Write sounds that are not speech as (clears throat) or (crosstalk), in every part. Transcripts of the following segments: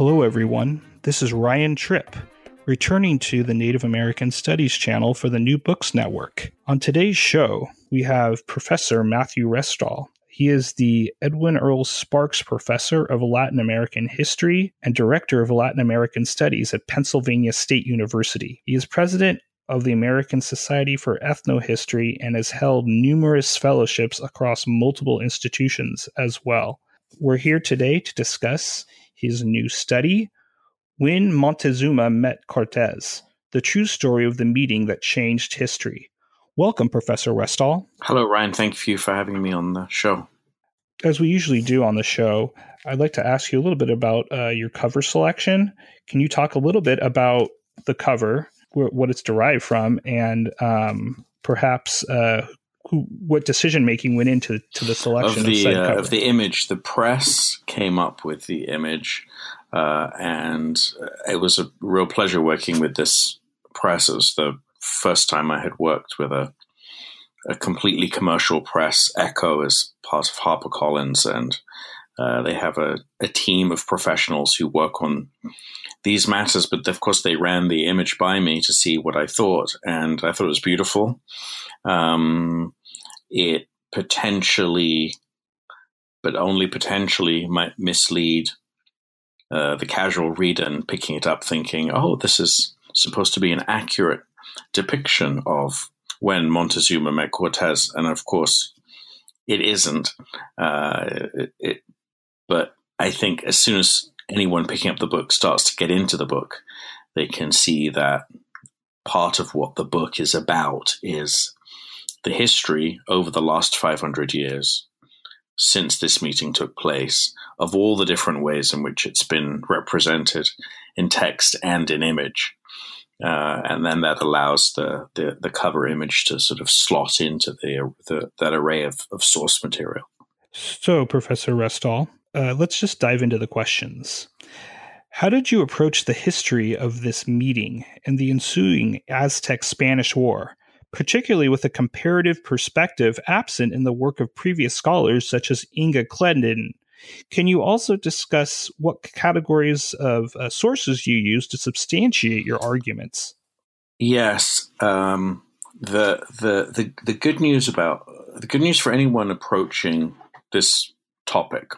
Hello, everyone. This is Ryan Tripp, returning to the Native American Studies channel for the New Books Network. On today's show, we have Professor Matthew Restall. He is the Edwin Earl Sparks Professor of Latin American History and Director of Latin American Studies at Pennsylvania State University. He is president of the American Society for Ethnohistory and has held numerous fellowships across multiple institutions as well. We're here today to discuss his new study, When Montezuma Met Cortez The True Story of the Meeting That Changed History. Welcome, Professor Restall. Hello, Ryan. Thank you for having me on the show. As we usually do on the show, I'd like to ask you a little bit about uh, your cover selection. Can you talk a little bit about the cover, wh- what it's derived from, and um, perhaps uh, who, what decision making went into to the selection of the of, uh, of, the image. The press came up with the image, uh, and it was a real pleasure working with this press. It was the first time I had worked with a a completely commercial press. Ecco is part of HarperCollins, and uh, they have a, a team of professionals who work on these matters. But of course, they ran the image by me to see what I thought, and I thought it was beautiful. Um, it potentially, but only potentially, might mislead uh, the casual reader in picking it up, thinking, "Oh, this is supposed to be an accurate depiction of when Montezuma met Cortez," and of course, it isn't. Uh, it, it, but I think as soon as anyone picking up the book starts to get into the book, they can see that part of what the book is about is the history over the last 500 years since this meeting took place of all the different ways in which it's been represented in text and in image. Uh, and then that allows the, the, the, cover image to sort of slot into the, the that array of, of, source material. So, Professor Restall, uh, let's just dive into the questions. How did you approach the history of this meeting and the ensuing Aztec Spanish War? particularly with a comparative perspective absent in the work of previous scholars such as Inga Clendinnen. Can you also discuss what categories of uh, sources you use to substantiate your arguments? Yes. Um, the, the, the, the good news about the good news for anyone approaching this topic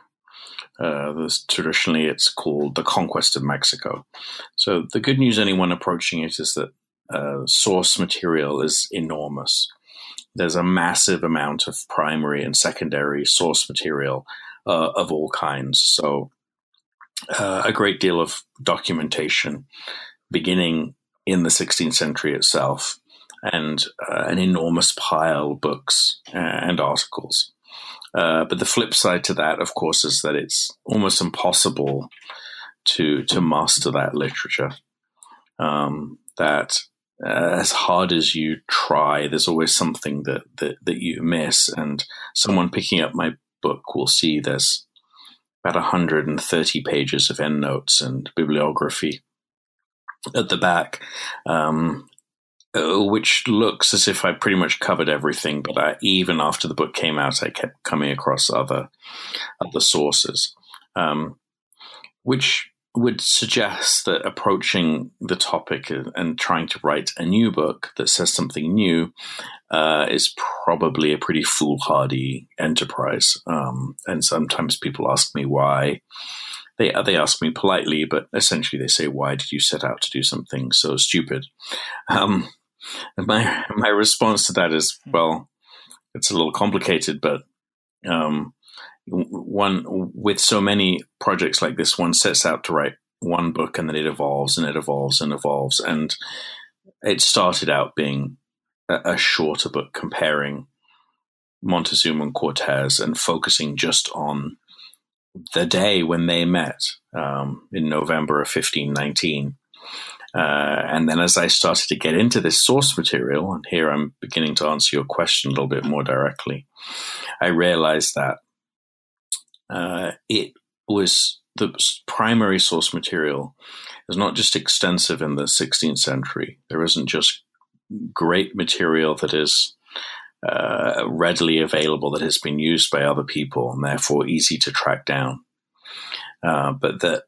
uh, this, traditionally, it's called the conquest of Mexico. So the good news anyone approaching it is that uh, source material is enormous. There's a massive amount of primary and secondary source material uh, of all kinds. So, uh, a great deal of documentation beginning in the 16th century itself, and uh, an enormous pile of books and articles. Uh, but the flip side to that, of course, is that it's almost impossible to to master that literature. Um, that uh, as hard as you try, there's always something that, that, that you miss. And someone picking up my book will see there's about 130 pages of endnotes and bibliography at the back, um, which looks as if I pretty much covered everything. But I, even after the book came out, I kept coming across other other sources, um, which would suggest that approaching the topic and trying to write a new book that says something new uh, is probably a pretty foolhardy enterprise. Um, and sometimes people ask me why. They they ask me politely, but essentially they say, "Why did you set out to do something so stupid?" Um, my (laughs) my response to that is, well, it's a little complicated, but um, one with so many projects like this, one sets out to write one book and then it evolves and it evolves and evolves. And it started out being a, a shorter book comparing Montezuma and Cortez and focusing just on the day when they met um, in November of 1519. Uh, and then as I started to get into this source material, and here I'm beginning to answer your question a little bit more directly, I realized that uh, it was the primary source material is not just extensive in the 16th century. There isn't just great material that is uh, readily available that has been used by other people and therefore easy to track down. Uh, but that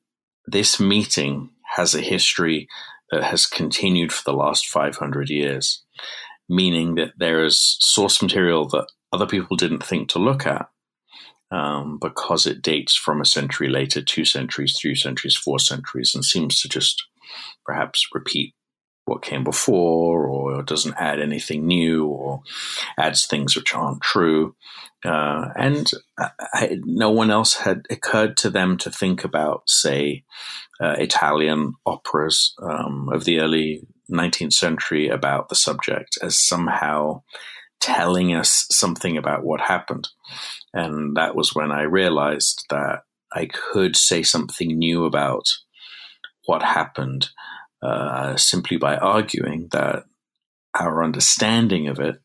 this meeting has a history that has continued for the last 500 years, meaning that there is source material that other people didn't think to look at um, because it dates from a century later, two centuries, three centuries, four centuries, and seems to just perhaps repeat what came before or doesn't add anything new or adds things which aren't true. Uh, and I, no one else had occurred to them to think about, say, uh, Italian operas um, of the early 19th century about the subject as somehow telling us something about what happened. And that was when I realized that I could say something new about what happened uh, simply by arguing that our understanding of it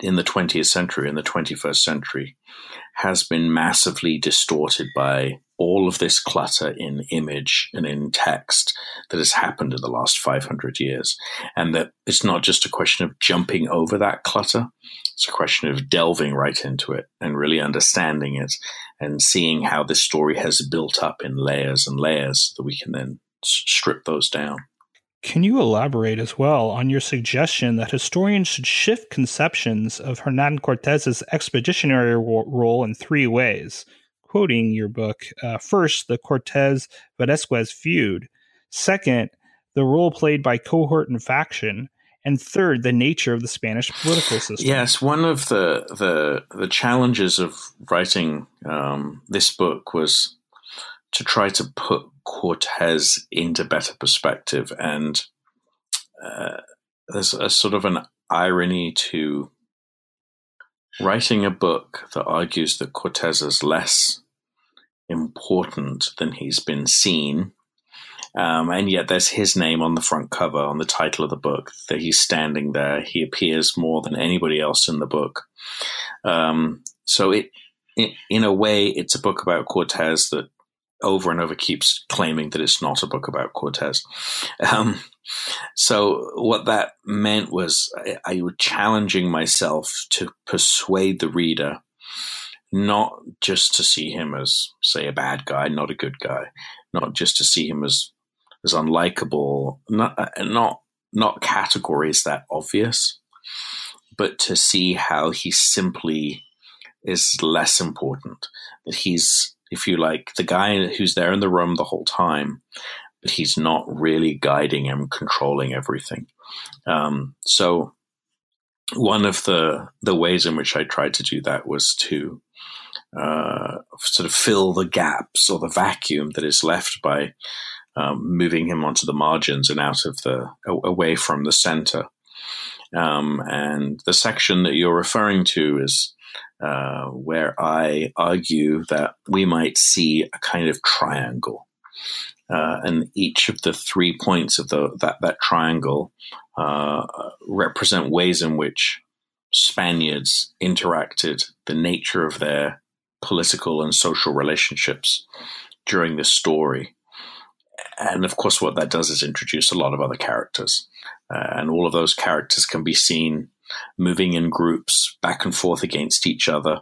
in the 20th century, in the 21st century, has been massively distorted by all of this clutter in image and in text that has happened in the last 500 years. And that it's not just a question of jumping over that clutter, it's a question of delving right into it and really understanding it and seeing how this story has built up in layers and layers that we can then strip those down. Can you elaborate as well on your suggestion that historians should shift conceptions of Hernan Cortez's expeditionary role in three ways? Quoting your book, uh, first, the Cortez Velazquez feud. Second, the role played by cohort and faction. And third, the nature of the Spanish political system. Yes, one of the the, the challenges of writing um, this book was to try to put Cortez into better perspective. And uh, there's a sort of an irony to writing a book that argues that Cortez is less important than he's been seen. Um, and yet there's his name on the front cover, on the title of the book, that he's standing there. He appears more than anybody else in the book. Um, so it, it, in a way, it's a book about Cortez that over and over keeps claiming that it's not a book about Cortez. Um, so what that meant was I, I was challenging myself to persuade the reader not just to see him as, say, a bad guy, not a good guy, not just to see him as as unlikable, not uh, not not categories that obvious, but to see how he simply is less important. That he's if you like, the guy who's there in the room the whole time, but he's not really guiding and controlling everything. Um, so one of the the ways in which I tried to do that was to uh, sort of fill the gaps or the vacuum that is left by um, moving him onto the margins and out of the away from the center. Um, and the section that you're referring to is uh, where I argue that we might see a kind of triangle. Uh, and each of the three points of the, that, that triangle uh, represent ways in which Spaniards interacted, the nature of their political and social relationships during this story. And of course, what that does is introduce a lot of other characters. Uh, and all of those characters can be seen moving in groups back and forth against each other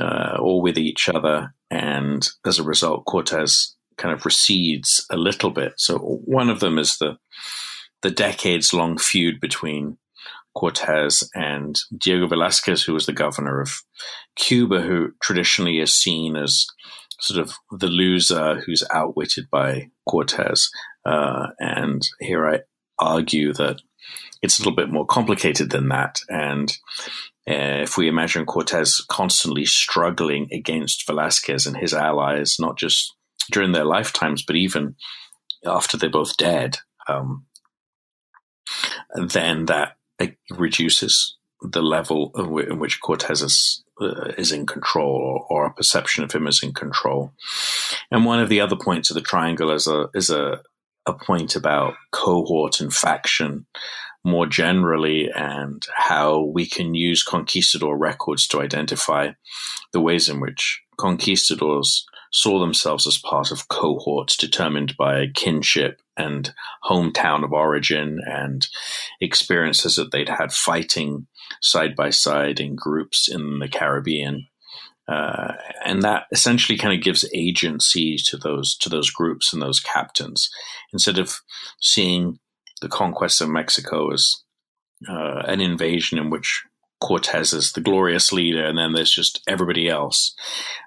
uh, or with each other. And as a result, Cortez kind of recedes a little bit. So one of them is the the decades long feud between Cortez and Diego Velazquez, who was the governor of Cuba, who traditionally is seen as sort of the loser who's outwitted by Cortez. Uh, and here I argue that it's a little bit more complicated than that. And uh, if we imagine Cortez constantly struggling against Velazquez and his allies, not just during their lifetimes, but even after they're both dead, um, then that reduces the level in which Cortez is uh, is in control, or, or, a perception of him is in control. And one of the other points of the triangle is a is a a point about cohort and faction more generally, and how we can use conquistador records to identify the ways in which conquistadors saw themselves as part of cohorts determined by kinship and hometown of origin and experiences that they'd had fighting side by side in groups in the Caribbean. Uh, and that essentially kind of gives agency to those to those groups and those captains. Instead of seeing the conquest of Mexico as uh, an invasion in which Cortez is the glorious leader, and then there's just everybody else.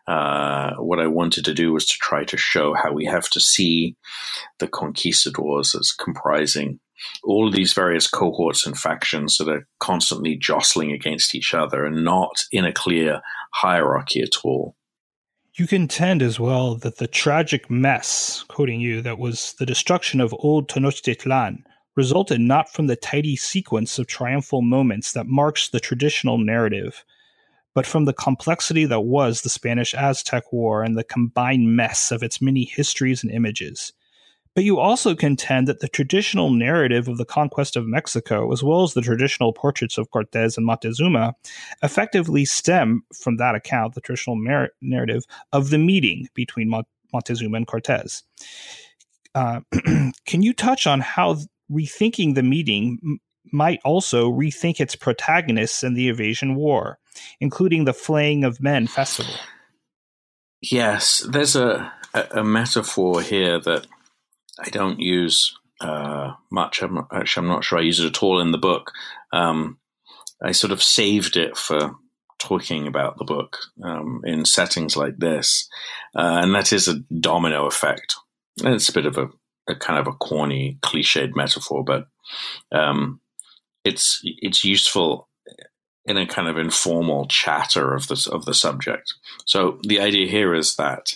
Uh, what I wanted to do was to try to show how we have to see the conquistadors as comprising all of these various cohorts and factions that are constantly jostling against each other and not in a clear hierarchy at all. You contend as well that the tragic mess, quoting you, that was the destruction of old Tenochtitlan resulted not from the tidy sequence of triumphal moments that marks the traditional narrative, but from the complexity that was the Spanish Aztec War and the combined mess of its many histories and images. But you also contend that the traditional narrative of the conquest of Mexico, as well as the traditional portraits of Cortes and Montezuma, effectively stem from that account, the traditional mer- narrative of the meeting between Montezuma and Cortes. Uh, (clears throat) can you touch on how rethinking the meeting m- might also rethink its protagonists in the Evasion War, including the Flaying of Men festival? Yes, there's a, a, metaphor here that I don't use uh, much. I'm actually, I'm not sure I use it at all in the book. Um, I sort of saved it for talking about the book um, in settings like this, uh, and that is a domino effect. It's a bit of a, a kind of a corny, cliched metaphor, but um, it's it's useful in a kind of informal chatter of the of the subject. So the idea here is that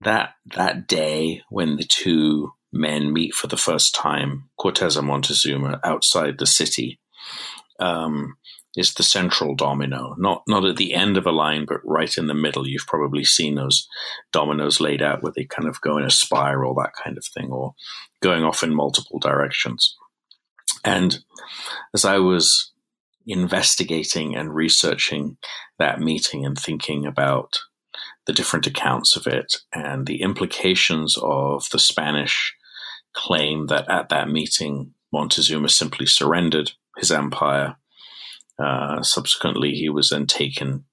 that that day when the two men meet for the first time, Cortez and Montezuma, outside the city, um, is the central domino. Not not at the end of a line, but right in the middle. You've probably seen those dominoes laid out where they kind of go in a spiral, that kind of thing, or going off in multiple directions. And as I was investigating and researching that meeting and thinking about the different accounts of it and the implications of the Spanish claim that at that meeting, Montezuma simply surrendered his empire. Uh, subsequently, he was then taken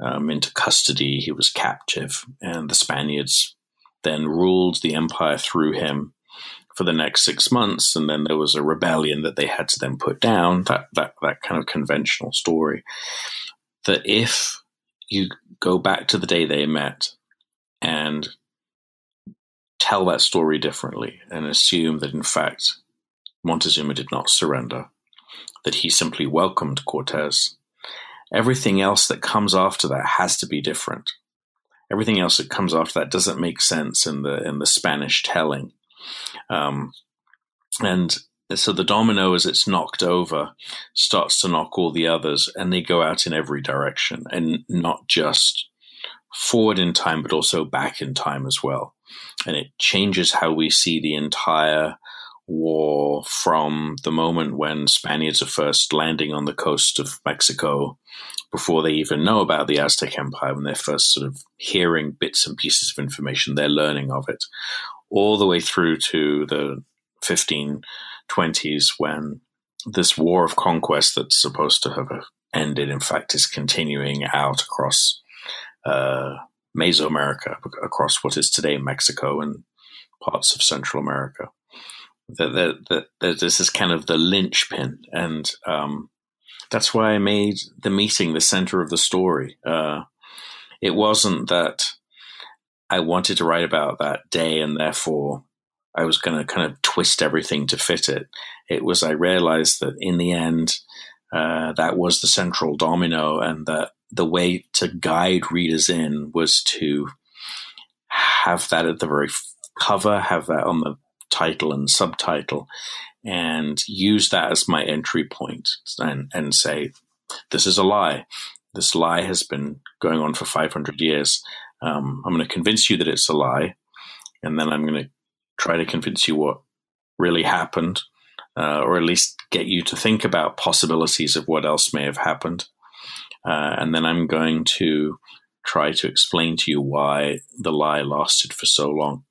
um, into custody. He was captive, and the Spaniards then ruled the empire through him for the next six months. And then there was a rebellion that they had to then put down. That that that kind of conventional story. That if you go back to the day they met and tell that story differently and assume that in fact Montezuma did not surrender, that he simply welcomed Cortez. Everything else that comes after that has to be different. Everything else that comes after that doesn't make sense in the in the Spanish telling. Um, and so the domino, as it's knocked over, starts to knock all the others, and they go out in every direction, and not just forward in time, but also back in time as well. And it changes how we see the entire war from the moment when Spaniards are first landing on the coast of Mexico before they even know about the Aztec Empire, when they're first sort of hearing bits and pieces of information, they're learning of it, all the way through to the 1520s when this war of conquest that's supposed to have ended, in fact, is continuing out across uh, Mesoamerica, across what is today Mexico and parts of Central America. That, that, that, this is kind of the linchpin, and um, that's why I made the meeting the center of the story. Uh, it wasn't that I wanted to write about that day and therefore I was going to kind of twist everything to fit it. It was, I realized that in the end, uh, that was the central domino and that the way to guide readers in was to have that at the very cover, have that on the title and subtitle, and use that as my entry point and, and say, this is a lie. this lie has been going on for 500 years. Um, I'm going to convince you that it's a lie, and then I'm going to try to convince you what really happened, uh, or at least get you to think about possibilities of what else may have happened. Uh, and then I'm going to try to explain to you why the lie lasted for so long.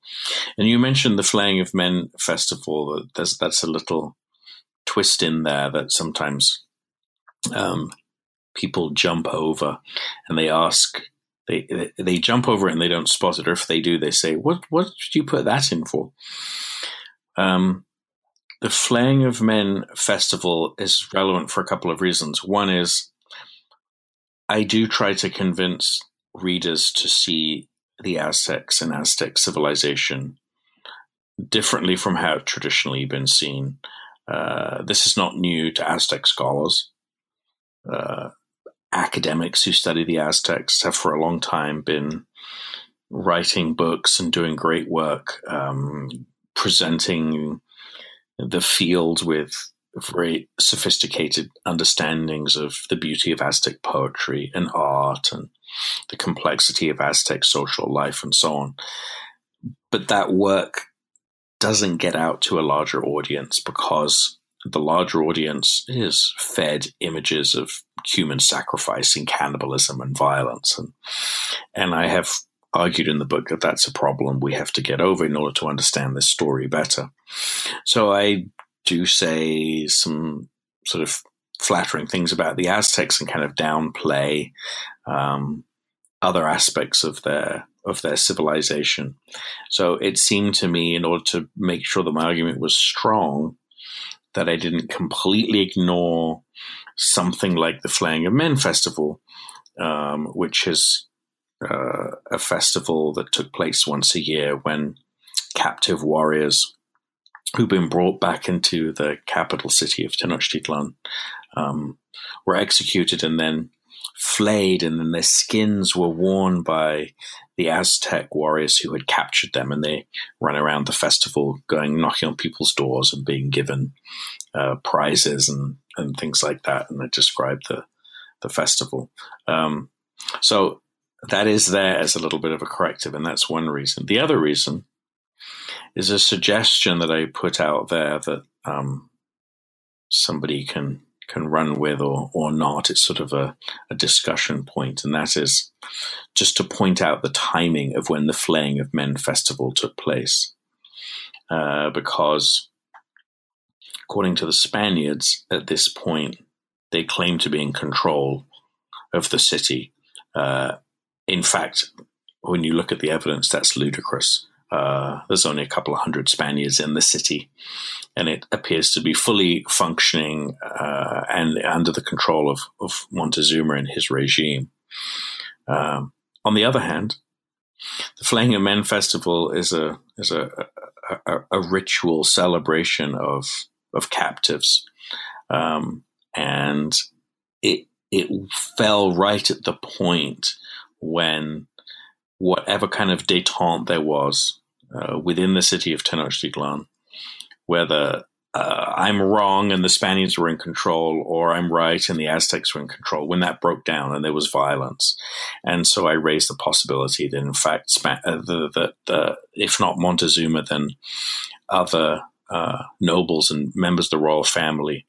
And you mentioned the Flaying of Men festival. There's, that's a little twist in there that sometimes um, people jump over and they ask they they jump over it and they don't spot it, or if they do, they say, "What what did you put that in for?" Um, the Flaying of Men festival is relevant for a couple of reasons. One is I do try to convince readers to see the Aztecs and Aztec civilization differently from how it traditionally been seen. Uh, this is not new to Aztec scholars. Uh, academics who study the Aztecs have for a long time been writing books and doing great work, um, presenting the field with very sophisticated understandings of the beauty of Aztec poetry and art and the complexity of Aztec social life and so on. But that work doesn't get out to a larger audience because the larger audience is fed images of human sacrifice and cannibalism and violence. And, and I have argued in the book that that's a problem we have to get over in order to understand this story better. So I do say some sort of flattering things about the Aztecs and kind of downplay um, other aspects of their of their civilization. So it seemed to me, in order to make sure that my argument was strong, that I didn't completely ignore something like the Flaying of Men Festival, um, which is uh, a festival that took place once a year when captive warriors who've been brought back into the capital city of Tenochtitlan um, were executed and then flayed, and then their skins were worn by the Aztec warriors who had captured them, and they ran around the festival, going knocking on people's doors and being given uh, prizes and and things like that. And I described the the festival. Um, so that is there as a little bit of a corrective, and that's one reason. The other reason is a suggestion that I put out there that um, somebody can can run with or, or not. It's sort of a, a discussion point, and that is just to point out the timing of when the Flaying of Men festival took place. Uh, because, according to the Spaniards, at this point, they claim to be in control of the city. Uh, in fact, when you look at the evidence, that's ludicrous. Uh, there's only a couple of hundred Spaniards in the city, and it appears to be fully functioning uh, and under the control of, of, Montezuma and his regime. Um, on the other hand, the Flaying of Men Festival is a is a, a, a ritual celebration of of captives, um, and it it fell right at the point when whatever kind of detente there was uh, within the city of Tenochtitlan, whether uh, I'm wrong and the Spaniards were in control, or I'm right and the Aztecs were in control, when that broke down and there was violence. And so I raised the possibility that, in fact, Sp- uh, the, the, if not Montezuma, then other uh, nobles and members of the royal family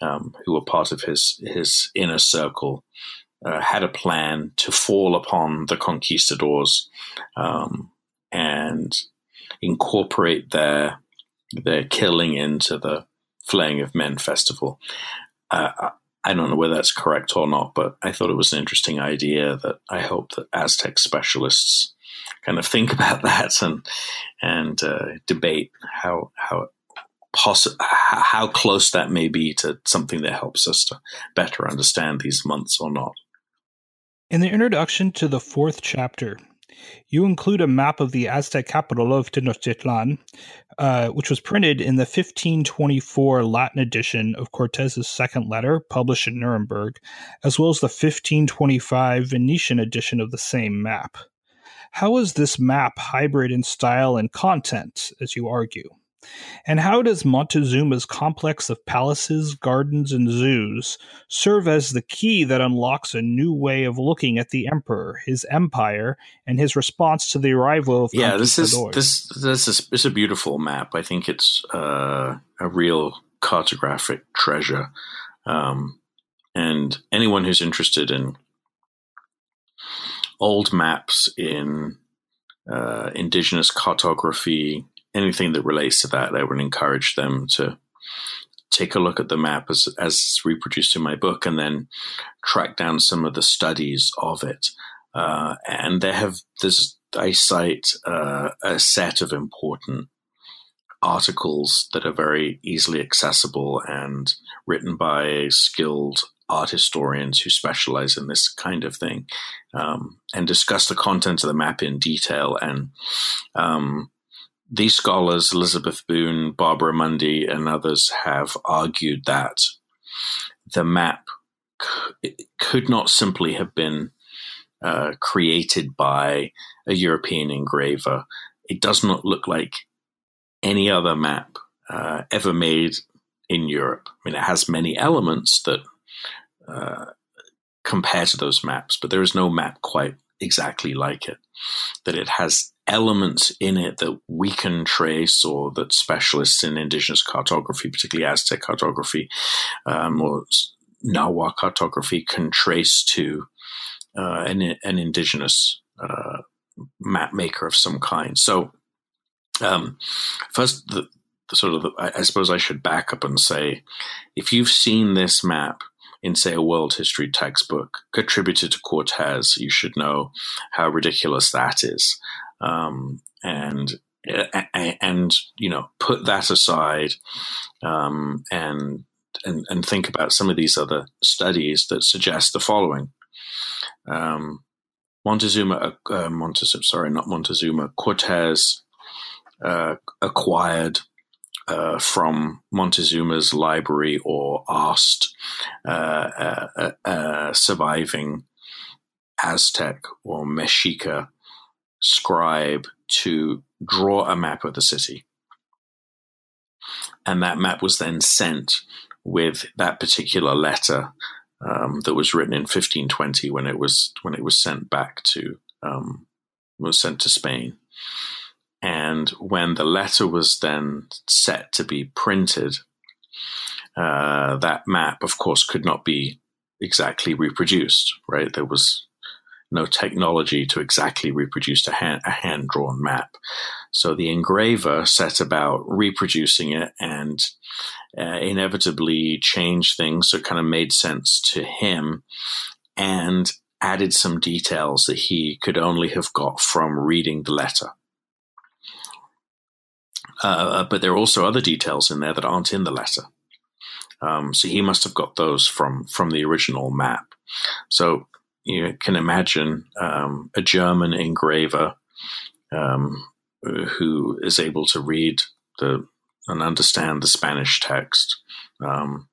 um, who were part of his, his inner circle uh, had a plan to fall upon the conquistadors um, and incorporate their their killing into the Flaying of Men festival. Uh, I don't know whether that's correct or not, but I thought it was an interesting idea that I hope that Aztec specialists kind of think (laughs) about that and and uh, debate how how possi- how close that may be to something that helps us to better understand these months or not. In the introduction to the fourth chapter, you include a map of the Aztec capital of Tenochtitlan, uh, which was printed in the 1524 Latin edition of Cortez's second letter, published in Nuremberg, as well as the 1525 Venetian edition of the same map. How is this map hybrid in style and content, as you argue? And how does Montezuma's complex of palaces, gardens, and zoos serve as the key that unlocks a new way of looking at the emperor, his empire, and his response to the arrival of yeah? This is this this is it's a beautiful map. I think it's uh, a real cartographic treasure, um, and anyone who's interested in old maps in uh, indigenous cartography anything that relates to that, I would encourage them to take a look at the map as as reproduced in my book, and then track down some of the studies of it. Uh, and there have this I cite uh, a set of important articles that are very easily accessible and written by skilled art historians who specialize in this kind of thing um, and discuss the content of the map in detail and um, these scholars, Elizabeth Boone, Barbara Mundy, and others, have argued that the map c- could not simply have been uh, created by a European engraver. It does not look like any other map uh, ever made in Europe. I mean, it has many elements that uh, compare to those maps, but there is no map quite exactly like it. That it has elements in it that we can trace or that specialists in indigenous cartography, particularly Aztec cartography um, or Nahua cartography, can trace to uh, an, an, indigenous uh, map maker of some kind. So, um, first, the, sort of, the, I suppose I should back up and say, if you've seen this map, in, say, a world history textbook attributed to Cortez, you should know how ridiculous that is um, and and you know put that aside um, and, and and think about some of these other studies that suggest the following. Um, Montezuma, uh, uh Montezuma, sorry, not Montezuma, Cortez uh, acquired uh, from Montezuma's library or asked uh, uh surviving Aztec or Mexica scribe to draw a map of the city. And that map was then sent with that particular letter um, that was written in 1520 when it was when it was sent back to um, was sent to Spain. And when the letter was then set to be printed, uh, that map, of course, could not be exactly reproduced. Right, there was no technology to exactly reproduce a hand, a hand drawn map. So the engraver set about reproducing it and uh, inevitably changed things so it kind of made sense to him and added some details that he could only have got from reading the letter. Uh, but there are also other details in there that aren't in the letter. Um, so he must have got those from from the original map. So you can imagine um, a German engraver um, who is able to read the and understand the Spanish text, um,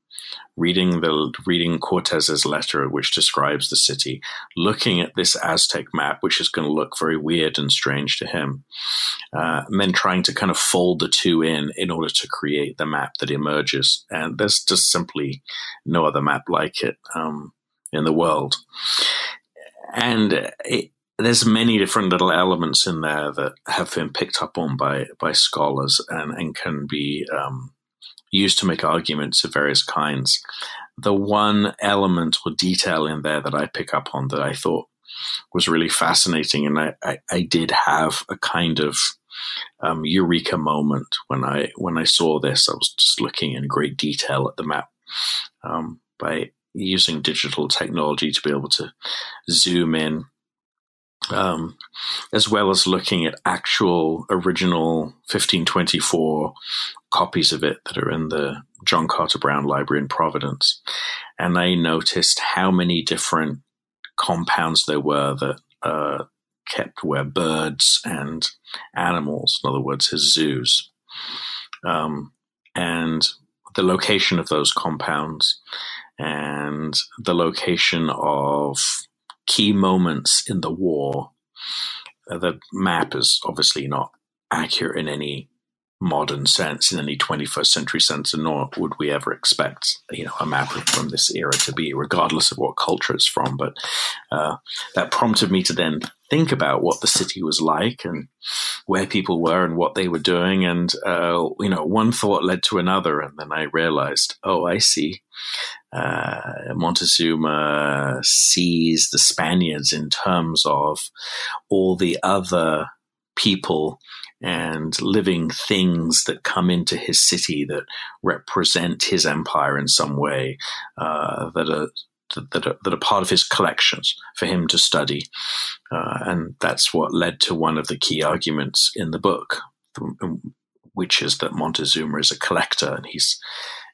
reading the reading Cortez's letter, which describes the city, looking at this Aztec map, which is going to look very weird and strange to him, uh, and then trying to kind of fold the two in in order to create the map that emerges. And there's just simply no other map like it. Um, in the world. And it, there's many different little elements in there that have been picked up on by by scholars and, and can be um, used to make arguments of various kinds. The one element or detail in there that I pick up on that I thought was really fascinating, and I, I, I did have a kind of um, eureka moment when I when I saw this. I was just looking in great detail at the map um, by using digital technology to be able to zoom in, um, as well as looking at actual original 1524 copies of it that are in the John Carter Brown Library in Providence. And I noticed how many different compounds there were that uh, kept where birds and animals, in other words, his zoos. Um, and the location of those compounds and the location of key moments in the war. Uh, the map is obviously not accurate in any modern sense, in any 21st century sense, and nor would we ever expect, you know, a map from this era to be, regardless of what culture it's from. But uh, that prompted me to then think about what the city was like and where people were and what they were doing. And, uh, you know, one thought led to another. And then I realized, oh, I see. Uh, Montezuma sees the Spaniards in terms of all the other people and living things that come into his city that represent his empire in some way, uh, that are that are, that are part of his collections for him to study. Uh, and that's what led to one of the key arguments in the book, which is that Montezuma is a collector and he's,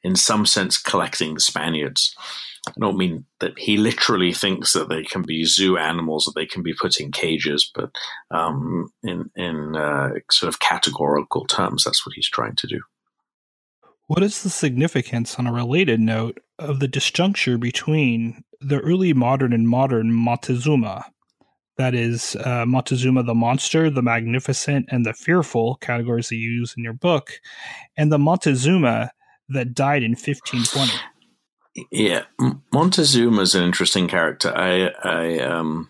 in some sense, collecting the Spaniards. I don't mean that he literally thinks that they can be zoo animals, that they can be put in cages, but um, in in uh, sort of categorical terms, that's what he's trying to do. What is the significance, on a related note, of the disjuncture between the early modern and modern Montezuma? That is, uh, Montezuma the monster, the magnificent, and the fearful categories that you use in your book, and the Montezuma that died in 1520. Yeah, Montezuma is an interesting character. I, I um,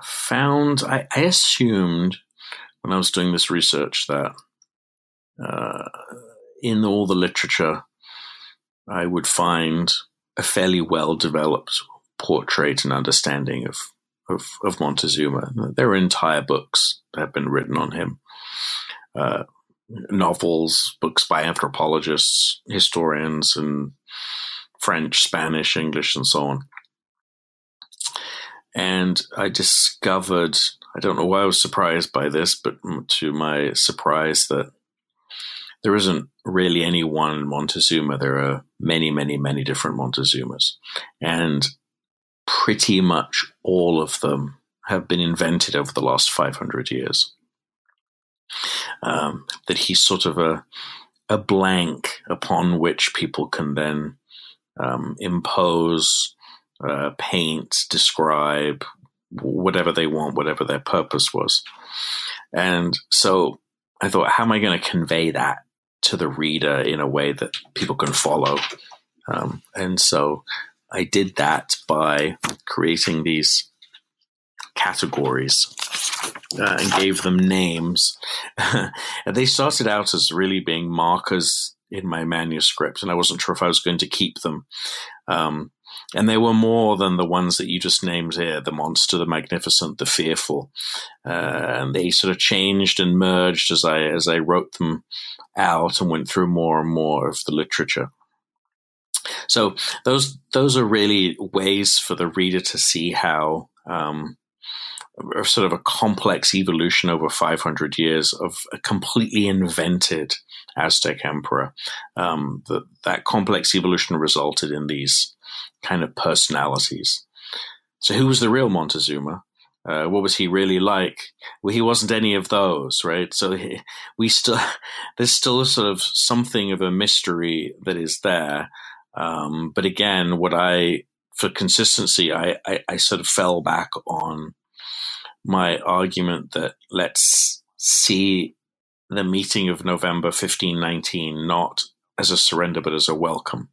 found, I, I, assumed when I was doing this research that uh, in all the literature, I would find a fairly well developed portrait and understanding of, of, of Montezuma. There are entire books that have been written on him. Uh, novels, books by anthropologists, historians, and French, Spanish, English, and so on. And I discovered, I don't know why I was surprised by this, but to my surprise, that there isn't really any one Montezuma. There are many, many, many different Montezumas. And pretty much all of them have been invented over the last 500 years. Um, that he's sort of a, a blank upon which people can then um, impose, uh, paint, describe, whatever they want, whatever their purpose was. And so I thought, how am I going to convey that to the reader in a way that people can follow? Um, and so I did that by creating these categories uh, and gave them names. (laughs) and they started out as really being markers in my manuscript, and I wasn't sure if I was going to keep them. Um, and they were more than the ones that you just named here the monster, the magnificent, the fearful. Uh, and they sort of changed and merged as I, as I wrote them out and went through more and more of the literature. So those those are really ways for the reader to see how um, sort of a complex evolution over 500 years of a completely invented Aztec emperor. Um, that complex evolution resulted in these kind of personalities. So, who was the real Montezuma? Uh, what was he really like? Well, he wasn't any of those, right? So he, we still (laughs) there's still a sort of something of a mystery that is there. Um, but again, what I for consistency, I, I, I sort of fell back on my argument that let's see the meeting of November 1519 not as a surrender but as a welcome.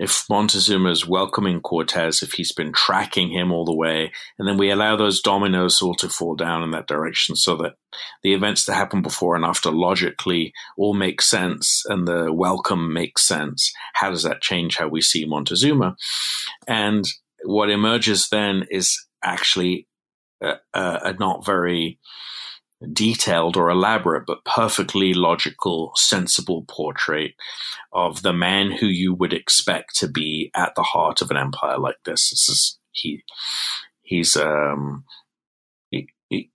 If Montezuma is welcoming Cortez, if he's been tracking him all the way, and then we allow those dominoes all to fall down in that direction so that the events that happen before and after logically all make sense and the welcome makes sense, how does that change how we see Montezuma? And what emerges then is actually a, a not very detailed or elaborate, but perfectly logical, sensible portrait of the man who you would expect to be at the heart of an empire like this. This is he. He's um, he, he,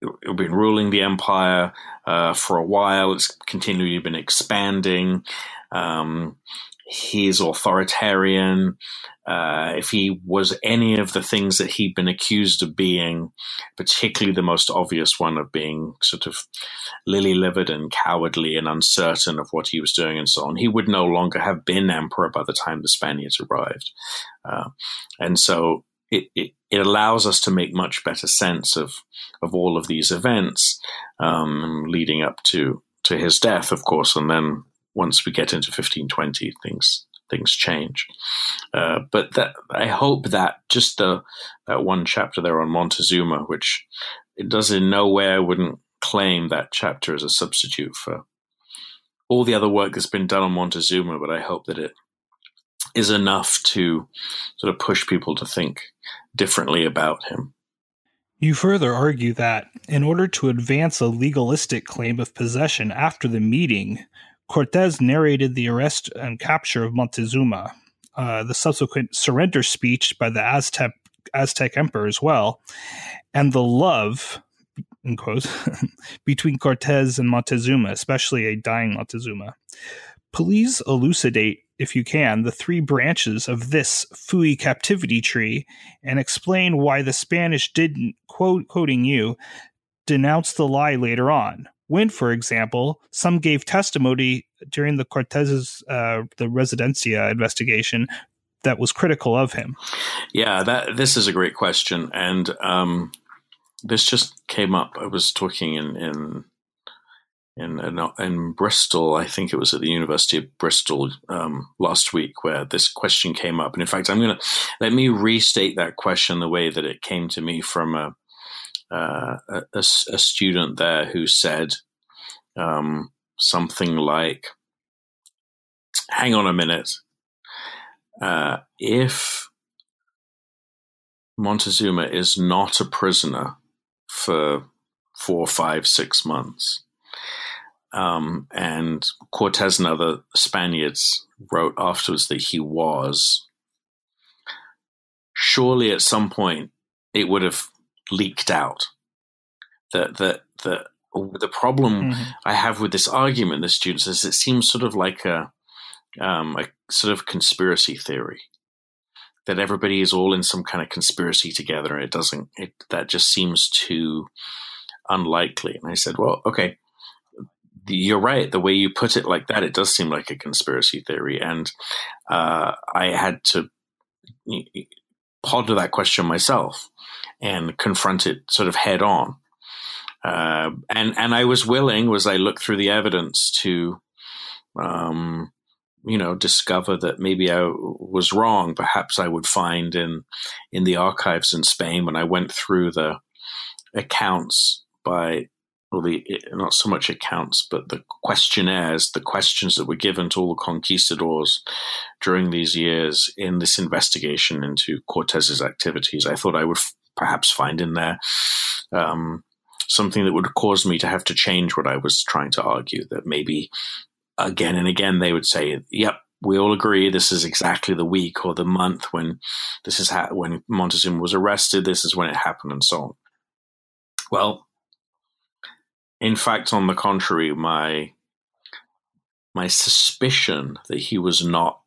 been ruling the empire uh, for a while. It's continually been expanding. Um, he's authoritarian, uh, if he was any of the things that he'd been accused of being, particularly the most obvious one of being sort of lily livered and cowardly and uncertain of what he was doing and so on, he would no longer have been emperor by the time the Spaniards arrived. Uh, and so it, it, it allows us to make much better sense of of all of these events um, leading up to to his death, of course, and then once we get into 1520, things things change. Uh, but that I hope that just the that one chapter there on Montezuma, which it does in no way, I wouldn't claim that chapter as a substitute for all the other work that's been done on Montezuma, but I hope that it is enough to sort of push people to think differently about him. You further argue that, in order to advance a legalistic claim of possession after the meeting, Cortes narrated the arrest and capture of Montezuma, uh, the subsequent surrender speech by the Aztec, Aztec emperor as well, and the love, in quotes, (laughs) between Cortez and Montezuma, especially a dying Montezuma. Please elucidate, if you can, the three branches of this Fui captivity tree and explain why the Spanish didn't, quote, quoting you, denounce the lie later on when, for example, some gave testimony during the Cortez's uh, the Residencia investigation that was critical of him. Yeah, that this is a great question, and um, this just came up. I was talking in in in in, Bristol. I think it was at the University of Bristol um, last week, where this question came up. And in fact, I'm going to let me restate that question the way that it came to me from a uh, a, a, student there who said um, something like, "Hang on a minute, uh, if Montezuma is not a prisoner for four, five, six months." Um, and Cortez and other Spaniards wrote afterwards that he was. Surely, at some point, it would have leaked out. That that that the problem mm-hmm. I have with this argument, the students, is it seems sort of like a um, a sort of conspiracy theory that everybody is all in some kind of conspiracy together. It doesn't. It that just seems too unlikely. And I said, well, okay, you're right. The way you put it like that, it does seem like a conspiracy theory. And uh, I had to ponder that question myself and confront it sort of head on. Uh, and and I was willing, as I looked through the evidence, to um, you know discover that maybe I was wrong. Perhaps I would find in in the archives in Spain when I went through the accounts by well, the not so much accounts, but the questionnaires, the questions that were given to all the conquistadors during these years in this investigation into Cortez's activities. I thought I would perhaps find in there um, something that would cause me to have to change what I was trying to argue. That maybe again and again they would say, "Yep, we all agree this is exactly the week or the month when this is ha- when Montezuma was arrested. This is when it happened, and so on." Well, in fact, on the contrary, my my suspicion that he was not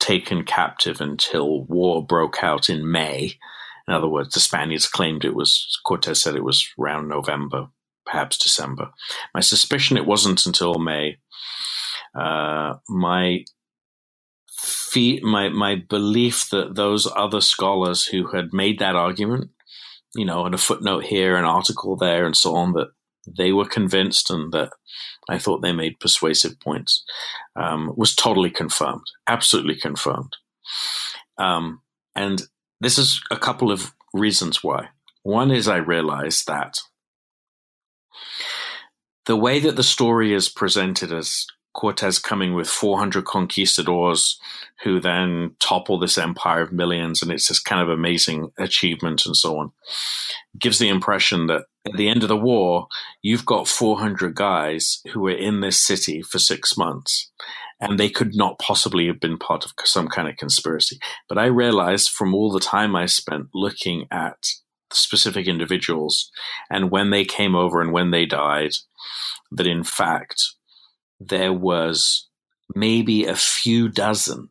taken captive until war broke out in May in other words, the Spaniards claimed it was, Cortes said it was around November, perhaps December. My suspicion it wasn't until May. Uh, my fee- my my belief that those other scholars who had made that argument, you know, and a footnote here, an article there, and so on, that they were convinced and that I thought they made persuasive points, um, was totally confirmed, absolutely confirmed. Um, and this is a couple of reasons why. One is I realized that the way that the story is presented as Cortez coming with 400 conquistadors who then topple this empire of millions, and it's this kind of amazing achievement and so on, gives the impression that at the end of the war, you've got 400 guys who were in this city for six months and they could not possibly have been part of some kind of conspiracy. But I realized from all the time I spent looking at specific individuals and when they came over and when they died, that in fact there was maybe a few dozen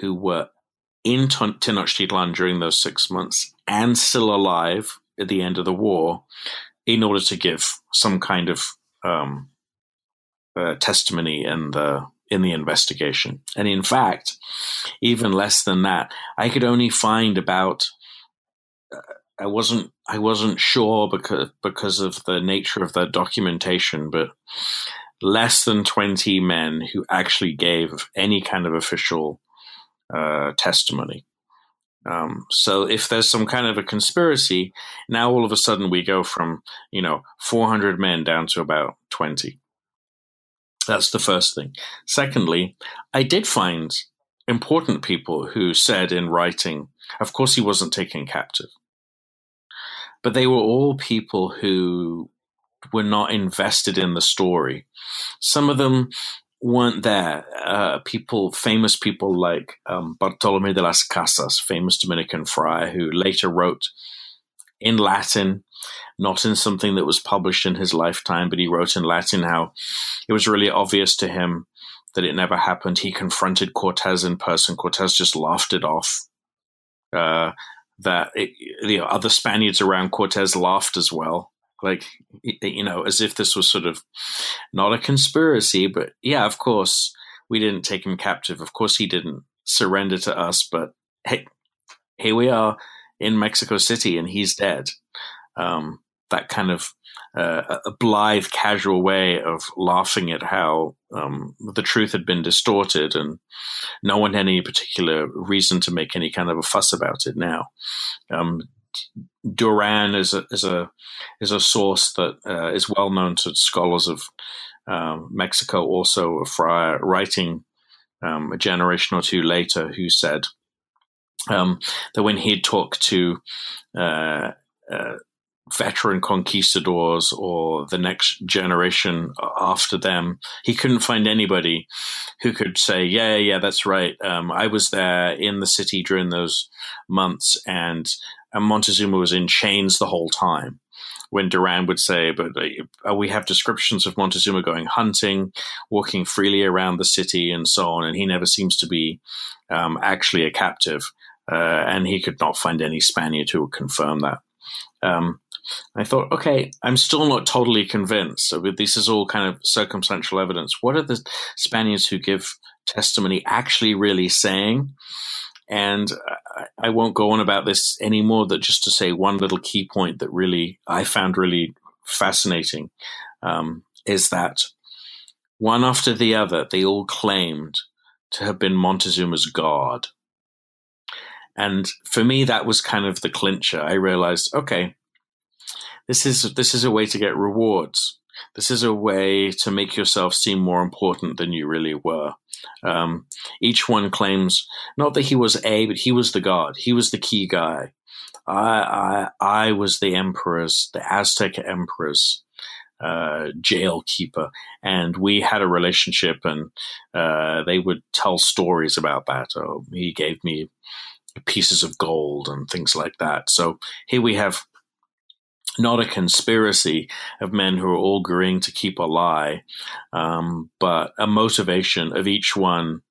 who were in Tenochtitlan during those six months and still alive at the end of the war in order to give some kind of um, uh, testimony in the in the investigation. And in fact, even less than that, I could only find about I wasn't I wasn't sure because because of the nature of the documentation, but less than twenty men who actually gave any kind of official uh, testimony. Um, so if there's some kind of a conspiracy, now all of a sudden we go from you know 400 men down to about 20. That's the first thing. Secondly, I did find important people who said in writing, of course, he wasn't taken captive but they were all people who were not invested in the story. Some of them weren't there. Uh, people, famous people like um, Bartolome de las Casas, famous Dominican friar, who later wrote in Latin, not in something that was published in his lifetime, but he wrote in Latin how it was really obvious to him that it never happened. He confronted Cortez in person. Cortez just laughed it off. Uh, that it, know, other Spaniards around Cortez laughed as well. Like, you know, as if this was sort of not a conspiracy, but yeah, of course, we didn't take him captive. Of course, he didn't surrender to us, but hey, here we are in Mexico City and he's dead. Um, that kind of uh, a blithe, casual way of laughing at how um, the truth had been distorted, and no one had any particular reason to make any kind of a fuss about it now. Um, Duran is a is a is a source that uh, is well known to scholars of um, Mexico. Also, a friar writing um, a generation or two later, who said um, that when he talked to uh, uh, veteran conquistadors or the next generation after them. He couldn't find anybody who could say, "Yeah, yeah, that's right. Um, I was there in the city during those months, and, and Montezuma was in chains the whole time." When Duran would say, "But uh, we have descriptions of Montezuma going hunting, walking freely around the city, and so on, and he never seems to be um, actually a captive." Uh, and he could not find any Spaniard who would confirm that. Um, I thought, okay, I'm still not totally convinced. So this is all kind of circumstantial evidence. What are the Spaniards who give testimony actually really saying? And I won't go on about this anymore. That just to say one little key point that really I found really fascinating um, is that one after the other, they all claimed to have been Montezuma's god. And for me, that was kind of the clincher. I realized, okay, this is this is a way to get rewards. This is a way to make yourself seem more important than you really were. Um, each one claims not that he was a, but he was the god. He was the key guy. I, I, I was the emperor's, the Aztec emperor's uh, jail keeper, and we had a relationship, and uh, they would tell stories about that. Oh, he gave me pieces of gold and things like that. So here we have not a conspiracy of men who are all agreeing to keep a lie, um, but a motivation of each one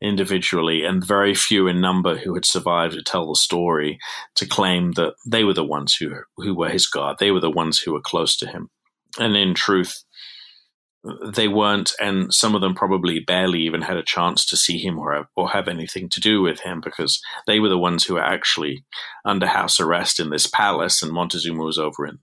individually and very few in number who had survived to tell the story to claim that they were the ones who who were his god they were the ones who were close to him and in truth they weren't, and some of them probably barely even had a chance to see him or, or have anything to do with him because they were the ones who were actually under house arrest in this palace, and Montezuma was over in,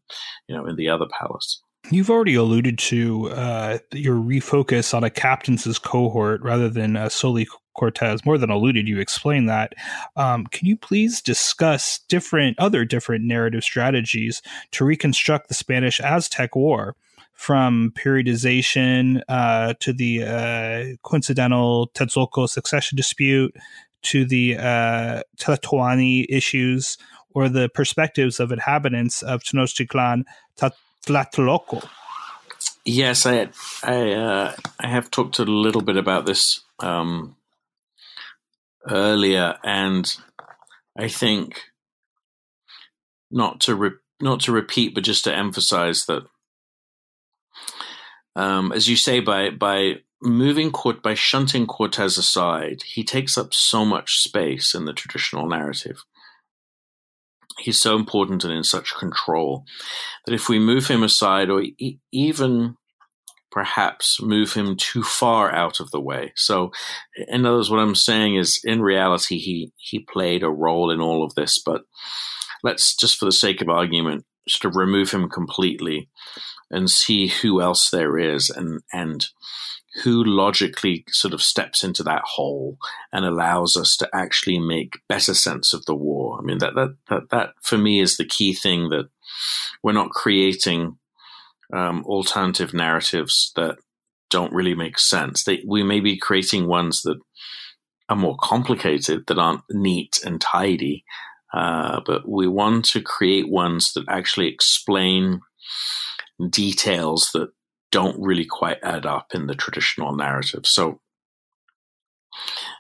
you know, in the other palace. You've already alluded to uh, your refocus on a captain's cohort rather than uh, solely Cortez. More than alluded, you explained that. Um, can you please discuss different other different narrative strategies to reconstruct the Spanish Aztec War? From periodization uh, to the uh, coincidental Texcoco succession dispute to the uh, Tlatoani issues or the perspectives of inhabitants of Tenochtitlan Tlatelolco. Yes, I I uh, I have talked a little bit about this um, earlier, and I think not to re- not to repeat, but just to emphasize that um, as you say, by by moving court by shunting Cortez aside, he takes up so much space in the traditional narrative. He's so important and in such control that if we move him aside, or e- even perhaps move him too far out of the way. So, in other words, what I'm saying is, in reality, he he played a role in all of this, but let's just for the sake of argument, sort of remove him completely and see who else there is and and who logically sort of steps into that hole and allows us to actually make better sense of the war. I mean that that that, that for me is the key thing that we're not creating um, alternative narratives that don't really make sense. They, we may be creating ones that are more complicated, that aren't neat and tidy, uh, but we want to create ones that actually explain details that don't really quite add up in the traditional narrative. So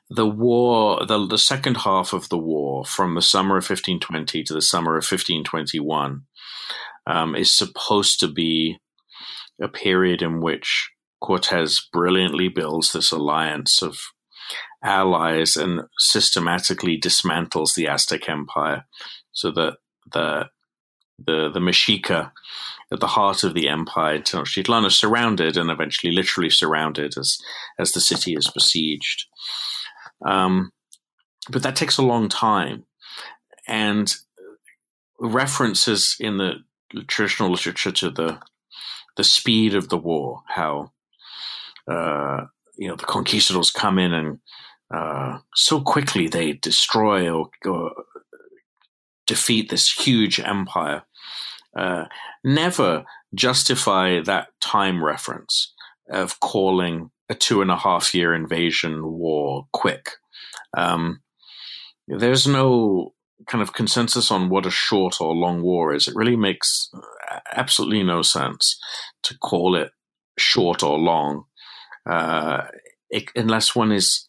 the war, the, the second half of the war, from the summer of 1520 to the summer of 1521, um, is supposed to be a period in which Cortez brilliantly builds this alliance of allies and systematically dismantles the Aztec Empire, so that the the the Mexica at the heart of the empire, Tenochtitlan, is surrounded and eventually literally surrounded as as the city is besieged. Um, but that takes a long time, and references in the traditional literature to the the speed of the war, how uh, you know the conquistadors come in and uh, so quickly they destroy or, or, defeat this huge empire. Uh, never justify that time reference of calling a two and a half year invasion war quick. Um, there's no kind of consensus on what a short or long war is. It really makes absolutely no sense to call it short or long uh, it, unless one is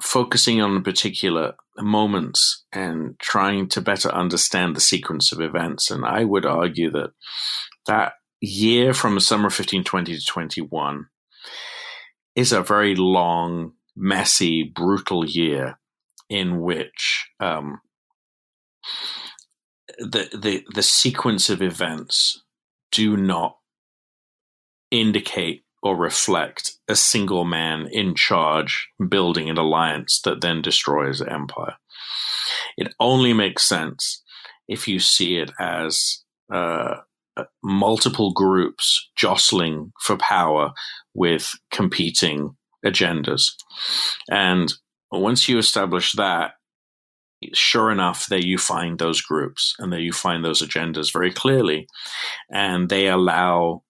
focusing on particular moments and trying to better understand the sequence of events. And I would argue that that year from the summer 1520 to 21 is a very long, messy, brutal year in which um, the, the the sequence of events do not indicate or reflect a single man in charge building an alliance that then destroys the empire. It only makes sense if you see it as uh, multiple groups jostling for power with competing agendas. And once you establish that, sure enough, there you find those groups and there you find those agendas very clearly. And they allow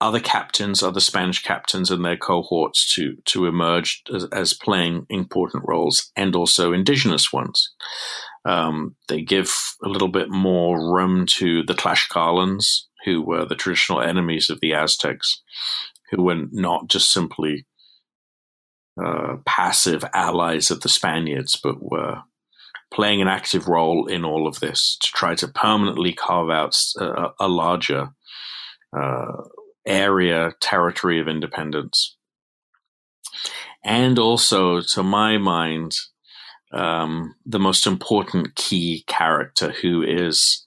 other captains, other Spanish captains and their cohorts to to emerge as, as playing important roles, and also indigenous ones. Um, they give a little bit more room to the Tlaxcalans, who were the traditional enemies of the Aztecs, who were not just simply uh, passive allies of the Spaniards, but were playing an active role in all of this to try to permanently carve out a, a larger uh, area, territory of independence. And also, to my mind, um, the most important key character who is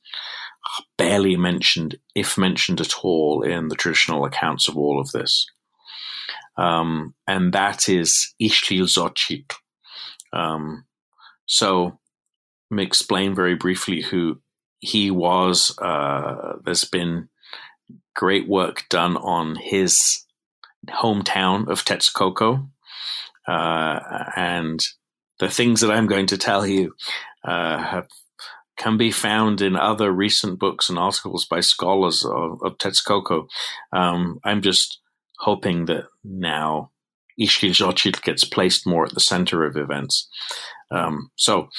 barely mentioned, if mentioned at all, in the traditional accounts of all of this. Um, and that is Ixtlilxochitl. Um, so, let me explain very briefly who he was. Uh, there's been great work done on his hometown of Texcoco. Uh, and the things that I'm going to tell you uh, have, can be found in other recent books and articles by scholars of, of Texcoco. Um, I'm just hoping that now Ixtlilxochitl gets placed more at the center of events. Um, so,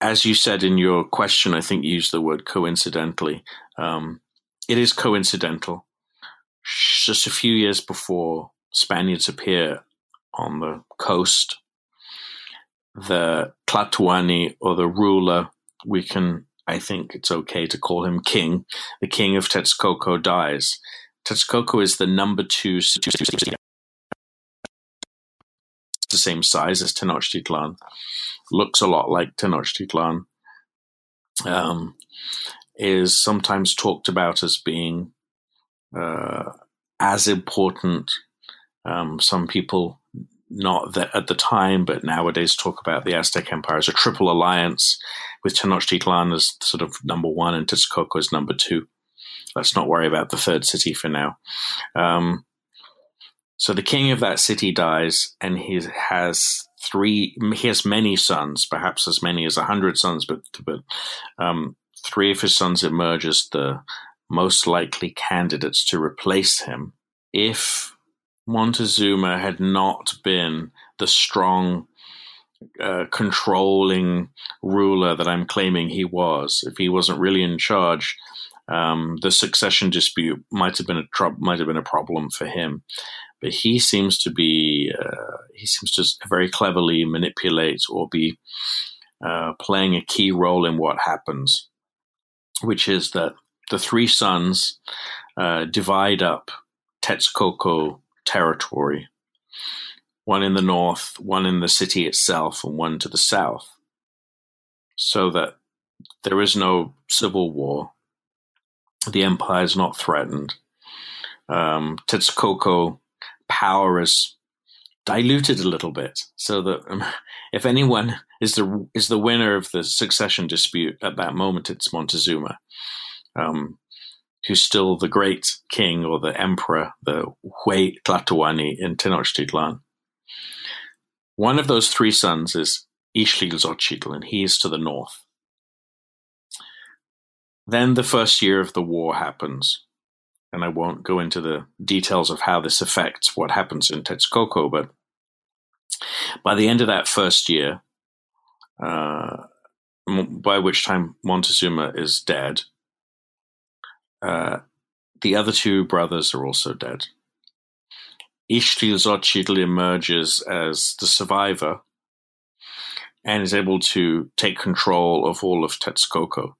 as you said in your question, I think you used the word coincidentally. Um, it is coincidental. Just a few years before Spaniards appear on the coast, the Tlatoani or the ruler, we can, I think it's okay to call him king, the king of Texcoco dies. Texcoco is the number two city. It's the same size as Tenochtitlan. Looks a lot like Tenochtitlan. Um, is sometimes talked about as being uh, as important. Um, some people not that at the time, but nowadays talk about the Aztec Empire as a triple alliance with Tenochtitlan as sort of number one and Texcoco as number two. Let's not worry about the third city for now. Um, so the king of that city dies, and he has three. He has many sons, perhaps as many as a hundred sons, but but um, three of his sons emerge as the most likely candidates to replace him if Montezuma had not been the strong, uh, controlling ruler that I'm claiming he was. If he wasn't really in charge, um, the succession dispute might have been a tr- might have been a problem for him. But he seems to be uh, he seems to very cleverly manipulate or be uh, playing a key role in what happens, which is that the three sons uh, divide up Texcoco territory, one in the north, one in the city itself, and one to the south, so that there is no civil war. The empire is not threatened. Um, power is diluted a little bit, so that um, if anyone is the is the winner of the succession dispute at that moment, it's Montezuma. Um, who's still the great king or the emperor, the Huey Tlatoani in Tenochtitlan. One of those three sons is Ixtlilxochitl, and he is to the north. Then the first year of the war happens, and I won't go into the details of how this affects what happens in Texcoco, but by the end of that first year, uh, by which time Montezuma is dead, uh, the other two brothers are also dead. Ixtlilxochitl emerges as the survivor and is able to take control of all of Texcoco.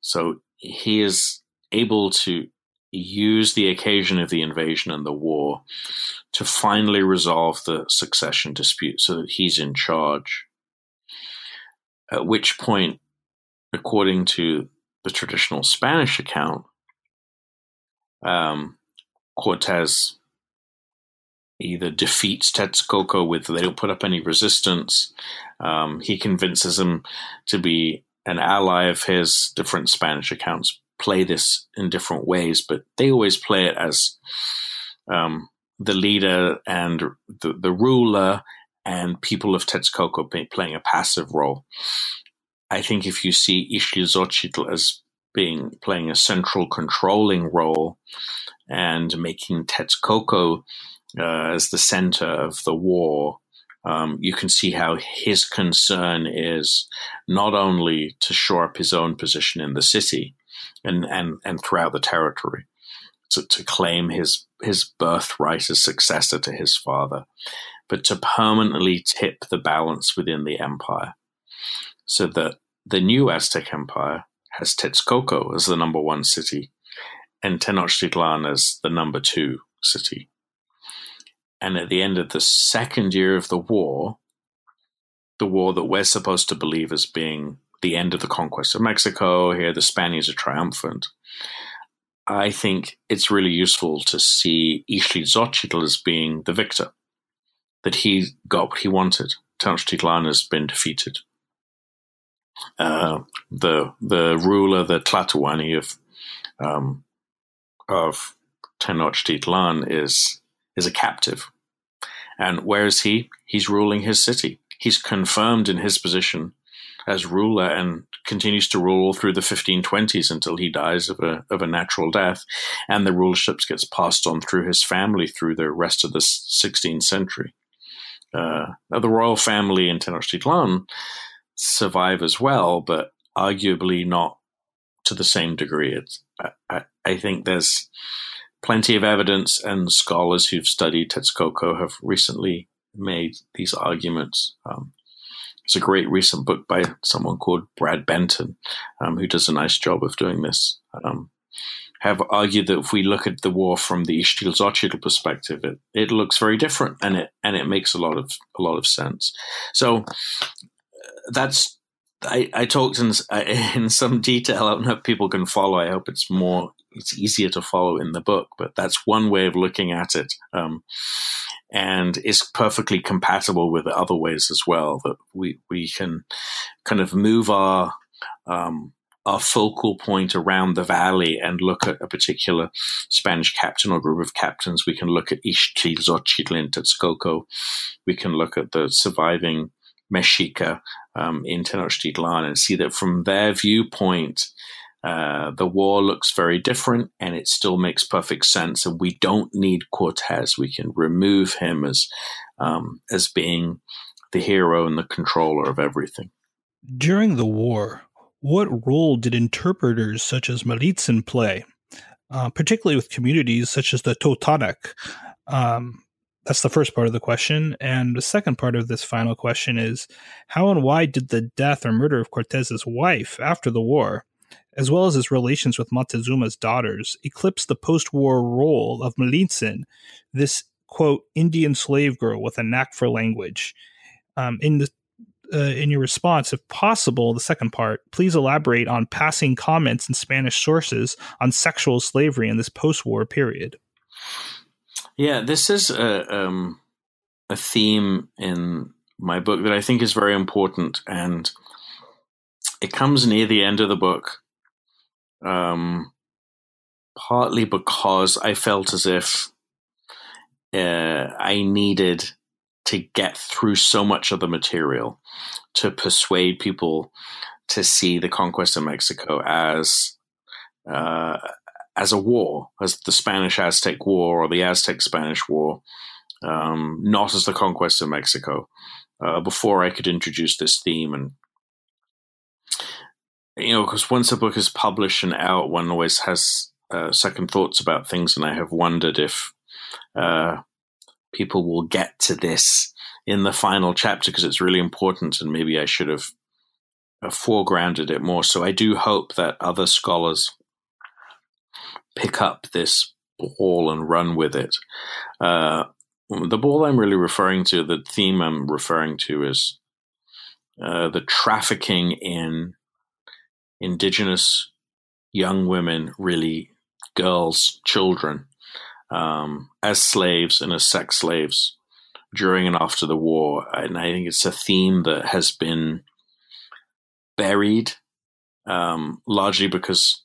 So he is able to use the occasion of the invasion and the war to finally resolve the succession dispute so that he's in charge. At which point, according to the traditional Spanish account, um, Cortez either defeats Texcoco with they don't put up any resistance. Um, he convinces him to be an ally of his. Different Spanish accounts play this in different ways, but they always play it as um, the leader and the, the ruler and people of Texcoco playing a passive role. I think if you see Ixtlilxochitl as being playing a central controlling role and making Texcoco uh, as the center of the war. Um, you can see how his concern is not only to shore up his own position in the city and, and, and throughout the territory, to, to claim his, his birthright as successor to his father, but to permanently tip the balance within the empire so that the new Aztec Empire has Texcoco as the number one city and Tenochtitlan as the number two city. And at the end of the second year of the war, the war that we're supposed to believe as being the end of the conquest of Mexico, here the Spaniards are triumphant. I think it's really useful to see Ixtlilxochitl as being the victor, that he got what he wanted. Tenochtitlan has been defeated. Uh, the the ruler, the Tlatoani of um, of Tenochtitlan is is a captive, and where is he? He's ruling his city. He's confirmed in his position as ruler and continues to rule through the 1520s until he dies of a of a natural death, and the rulership gets passed on through his family through the rest of the 16th century. Uh, the royal family in Tenochtitlan survive as well, but arguably not to the same degree. It's, I, I think there's plenty of evidence, and scholars who've studied Texcoco have recently made these arguments. Um, there's a great recent book by someone called Brad Benton, um, who does a nice job of doing this. Um, have argued that if we look at the war from the Ixtlilxochitl perspective, it, it looks very different, and it and it makes a lot of a lot of sense. So that's I, I talked in (laughs) in some detail. I don't know if people can follow. I hope it's more it's easier to follow in the book, but that's one way of looking at it. Um, and is perfectly compatible with other ways as well that we, we can kind of move our, um, our focal point around the valley and look at a particular Spanish captain or group of captains. We can look at Ixtlilxochitl in Texcoco. We can look at the surviving Mexica um, in Tenochtitlan and see that from their viewpoint, uh, the war looks very different and it still makes perfect sense. And we don't need Cortez. We can remove him as, um, as being the hero and the controller of everything. During the war, what role did interpreters such as Malintzin play, uh, particularly with communities such as the Totonac? Um, that's the first part of the question. And the second part of this final question is how and why did the death or murder of Cortez's wife after the war, as well as his relations with Montezuma's daughters, eclipse the post war role of Malintzin, this quote, Indian slave girl with a knack for language? Um, in the uh, in your response, if possible, the second part, please elaborate on passing comments in Spanish sources on sexual slavery in this post war period. Yeah, this is a um, a theme in my book that I think is very important, and it comes near the end of the book. Um, partly because I felt as if uh, I needed to get through so much of the material to persuade people to see the conquest of Mexico as uh, as a war, as the Spanish Aztec War or the Aztec Spanish War, um, not as the conquest of Mexico. Uh, before I could introduce this theme, and you know, because once a book is published and out, one always has uh, second thoughts about things, and I have wondered if uh, people will get to this in the final chapter because it's really important, and maybe I should have uh, foregrounded it more. So I do hope that other scholars pick up this ball and run with it. Uh, the ball I'm really referring to, the theme I'm referring to is uh, the trafficking in indigenous young women, really girls, children, um, as slaves and as sex slaves during and after the war. And I think it's a theme that has been buried um, largely because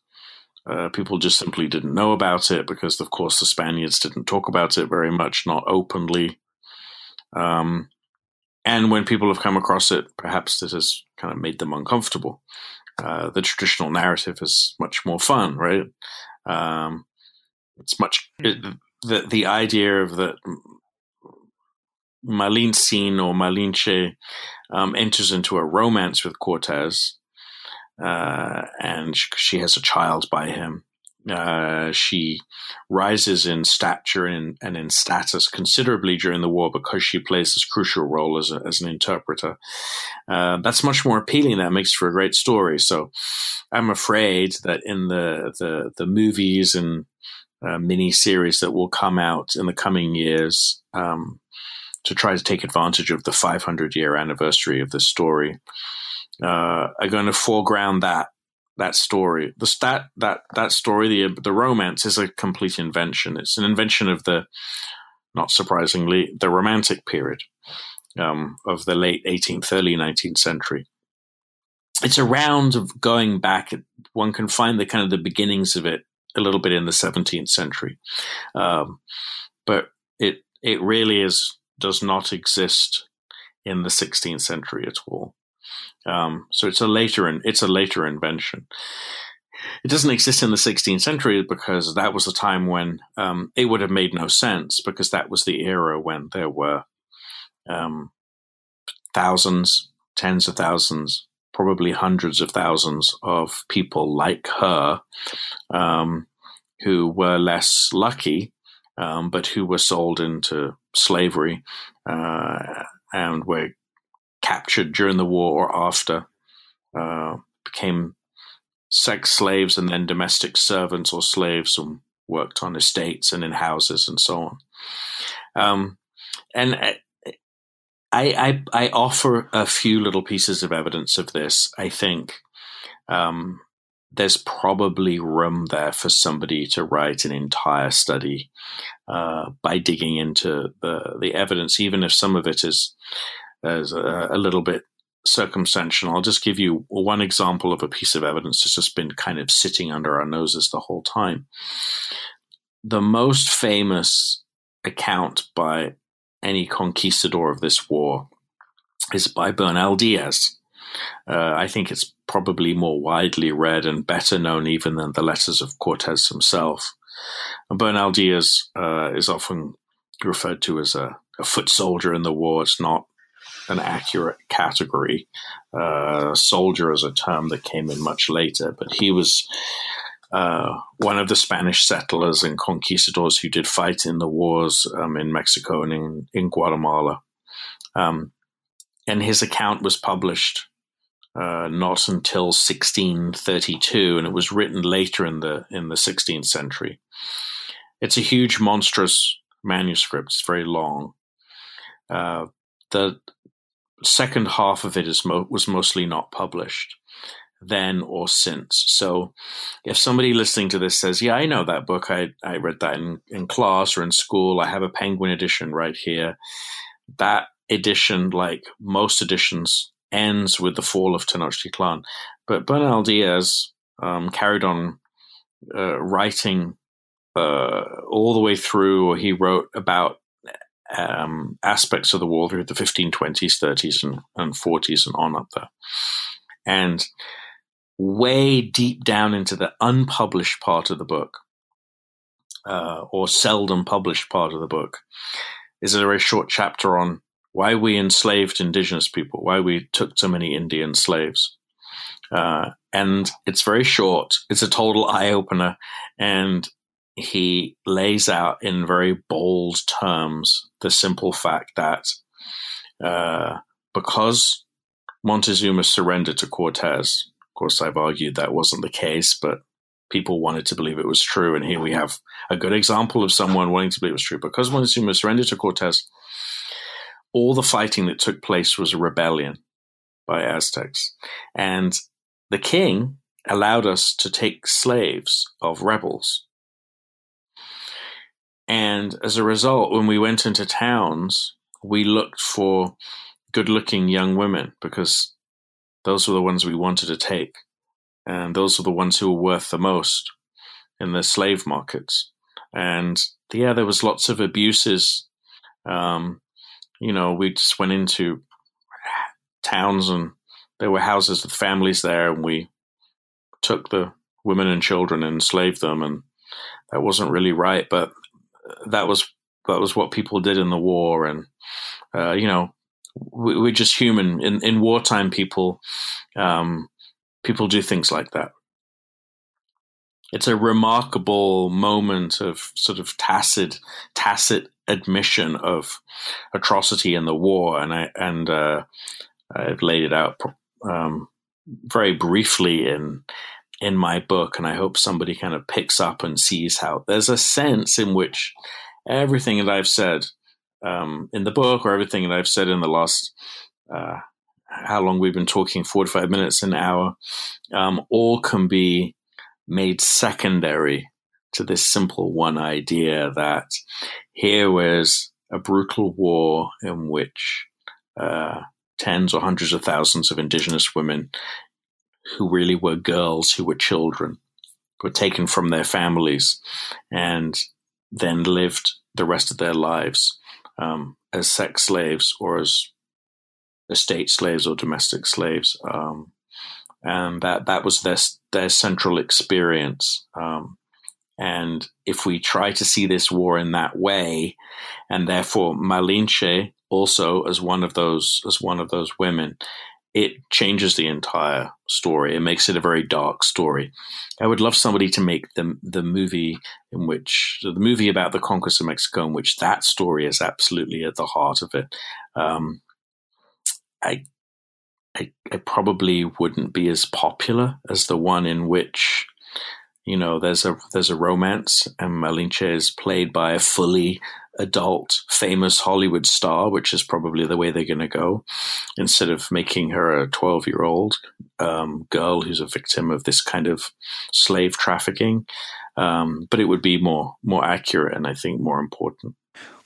uh, people just simply didn't know about it because, of course, the Spaniards didn't talk about it very much, not openly. Um, and when people have come across it, perhaps this has kind of made them uncomfortable. Uh, the traditional narrative is much more fun, right? Um, it's much it, the the idea of that Malintzin or Malinche um, enters into a romance with Cortez uh, and she has a child by him. Uh, she rises in stature and, and, in status considerably during the war because she plays this crucial role as, a, as an interpreter. Uh, that's much more appealing. That makes for a great story. So I'm afraid that in the, the, the movies and uh, mini series that will come out in the coming years, um, to try to take advantage of the 500 year anniversary of the story, uh, are going to foreground that that story. The stat that that story, the the romance, is a complete invention. It's an invention of the, not surprisingly, the Romantic period um, of the late 18th, early 19th century. It's a round of going back. One can find the kind of the beginnings of it a little bit in the 17th century, um, but it it really is does not exist in the 16th century at all. Um, so it's a later it's a later invention. It doesn't exist in the 16th century because that was the time when um, it would have made no sense because that was the era when there were um, thousands, tens of thousands, probably hundreds of thousands of people like her um, who were less lucky, um, but who were sold into slavery uh, and were captured during the war or after, uh, became sex slaves and then domestic servants or slaves and worked on estates and in houses and so on. Um, and I, I, I, offer a few little pieces of evidence of this. I think um, there's probably room there for somebody to write an entire study uh, by digging into the the evidence, even if some of it is, is a, a, little bit circumstantial. I'll just give you one example of a piece of evidence that's just been kind of sitting under our noses the whole time. The most famous account by any conquistador of this war is by Bernal Diaz. Uh, I think it's probably more widely read and better known even than the letters of Cortez himself. And Bernal Diaz uh, is often referred to as a, a, foot soldier in the war. It's not an accurate category. Uh, soldier is a term that came in much later, but he was uh, one of the Spanish settlers and conquistadors who did fight in the wars um, in Mexico and in, in Guatemala. Um, and his account was published uh, not until 1632, and it was written later in the in the 16th century. It's a huge, monstrous manuscript. It's very long. Uh, the second half of it is mo- was mostly not published then or since. So if somebody listening to this says, Yeah, I know that book. I, I read that in, in class or in school. I have a Penguin edition right here. That edition, like most editions, ends with the fall of Tenochtitlan. But Bernal Diaz um, carried on uh, writing uh, all the way through, or he wrote about um, aspects of the war through the 1520s, 30s, and, and 40s and on up there. And way deep down into the unpublished part of the book, uh, or seldom published part of the book, is a very short chapter on why we enslaved indigenous people, why we took so many Indian slaves. Uh, and it's very short. It's a total eye opener. And he lays out in very bold terms the simple fact that uh, because Montezuma surrendered to Cortez, of course, I've argued that wasn't the case, but people wanted to believe it was true. And here we have a good example of someone wanting to believe it was true. Because Montezuma surrendered to Cortez, all the fighting that took place was a rebellion by Aztecs. And the king allowed us to take slaves of rebels. And as a result, when we went into towns, we looked for good looking young women because those were the ones we wanted to take. And those were the ones who were worth the most in the slave markets. And yeah, there was lots of abuses um, you know, we just went into towns and there were houses with families there, and we took the women and children and enslaved them, and that wasn't really right, but that was that was what people did in the war, and uh, you know, we, are just human. In in wartime, people um, people do things like that. It's a remarkable moment of sort of tacit tacit admission of atrocity in the war, and I and uh, I've laid it out um, very briefly in in my book, and I hope somebody kind of picks up and sees how there's a sense in which everything that I've said um, in the book, or everything that I've said in the last. Uh, how long we've been talking 45 minutes an hour um, all can be made secondary to this simple one idea that here was a brutal war in which uh, tens or hundreds of thousands of indigenous women who really were girls, who were children, were taken from their families and then lived the rest of their lives um, as sex slaves or as estate slaves or domestic slaves. Um, and that, that was their, their central experience. Um, and if we try to see this war in that way, and therefore Malinche also as one of those as one of those women, it changes the entire story. It makes it a very dark story. I would love somebody to make the the movie in which the movie about the conquest of Mexico, in which that story is absolutely at the heart of it. Um, I, I, I probably wouldn't be as popular as the one in which you know, there's a there's a romance, and Malinche is played by a fully adult famous Hollywood star, which is probably the way they're going to go, instead of making her a 12 year old um, girl who's a victim of this kind of slave trafficking. Um, but it would be more more accurate and I think more important.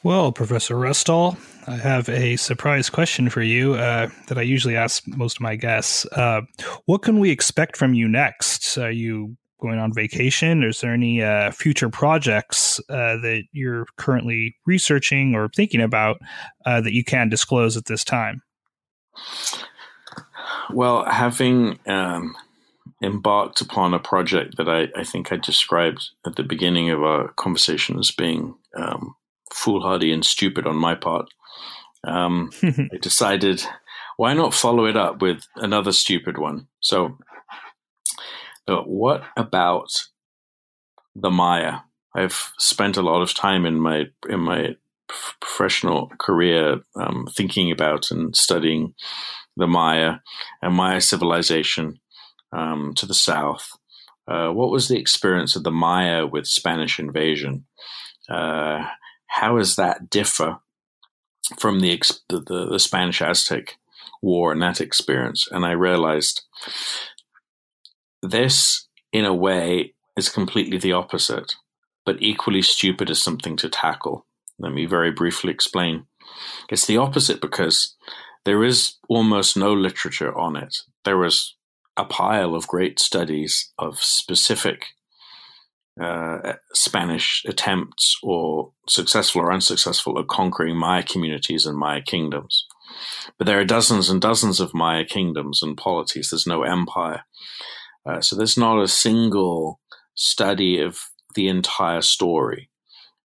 Well, Professor Restall, I have a surprise question for you uh, that I usually ask most of my guests. Uh, what can we expect from you next? Are you going on vacation? Is there any uh, future projects uh, that you're currently researching or thinking about uh, that you can disclose at this time? Well, having um, embarked upon a project that I, I, think I described at the beginning of our conversation as being um, foolhardy and stupid on my part, um, (laughs) I decided why not follow it up with another stupid one? So but what about the Maya? I've spent a lot of time in my in my professional career um, thinking about and studying the Maya and Maya civilization um, to the south. Uh, what was the experience of the Maya with Spanish invasion? Uh, how does that differ from the, the, the Spanish Aztec War and that experience? And I realized this, in a way, is completely the opposite, but equally stupid as something to tackle. Let me very briefly explain. It's the opposite because there is almost no literature on it. There is a pile of great studies of specific uh, Spanish attempts, or successful or unsuccessful, at conquering Maya communities and Maya kingdoms. But there are dozens and dozens of Maya kingdoms and polities. There's no empire. Uh, so there's not a single study of the entire story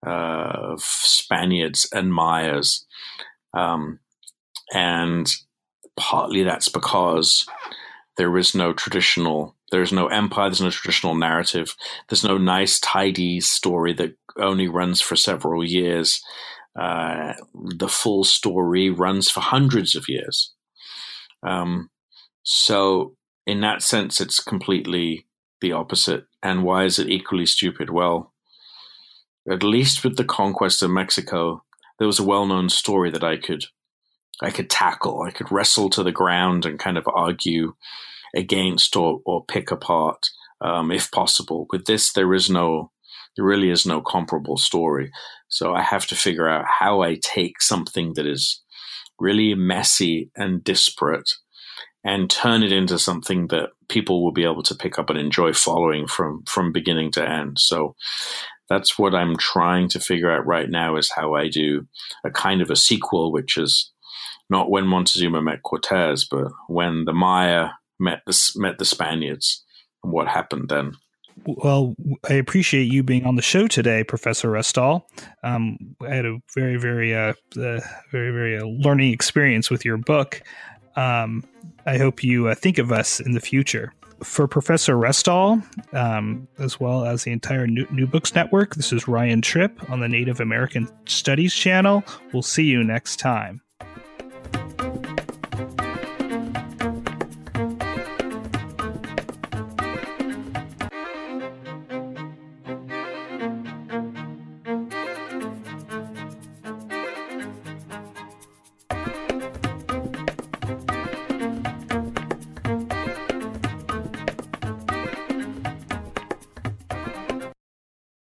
uh, of Spaniards and Mayas. Um, and partly that's because there is no traditional, there's no empire, there's no traditional narrative, there's no nice, tidy story that only runs for several years. Uh, the full story runs for hundreds of years. Um, so in that sense, it's completely the opposite. And why is it equally stupid? Well, at least with the conquest of Mexico, there was a well-known story that I could, I could tackle. I could wrestle to the ground and kind of argue against or, or pick apart, um, if possible. With this, there is no, there really is no comparable story. So I have to figure out how I take something that is really messy and disparate and turn it into something that people will be able to pick up and enjoy following from from beginning to end. So that's what I'm trying to figure out right now is how I do a kind of a sequel, which is not when Montezuma met Cortez, but when the Maya met the met the Spaniards and what happened then. Well, I appreciate you being on the show today, Professor Restall. Um, I had a very, very, uh, uh, very, very uh, learning experience with your book. Um, I hope you uh, think of us in the future. For Professor Restall, um, as well as the entire New, New Books Network, this is Ryan Tripp on the Native American Studies channel. We'll see you next time.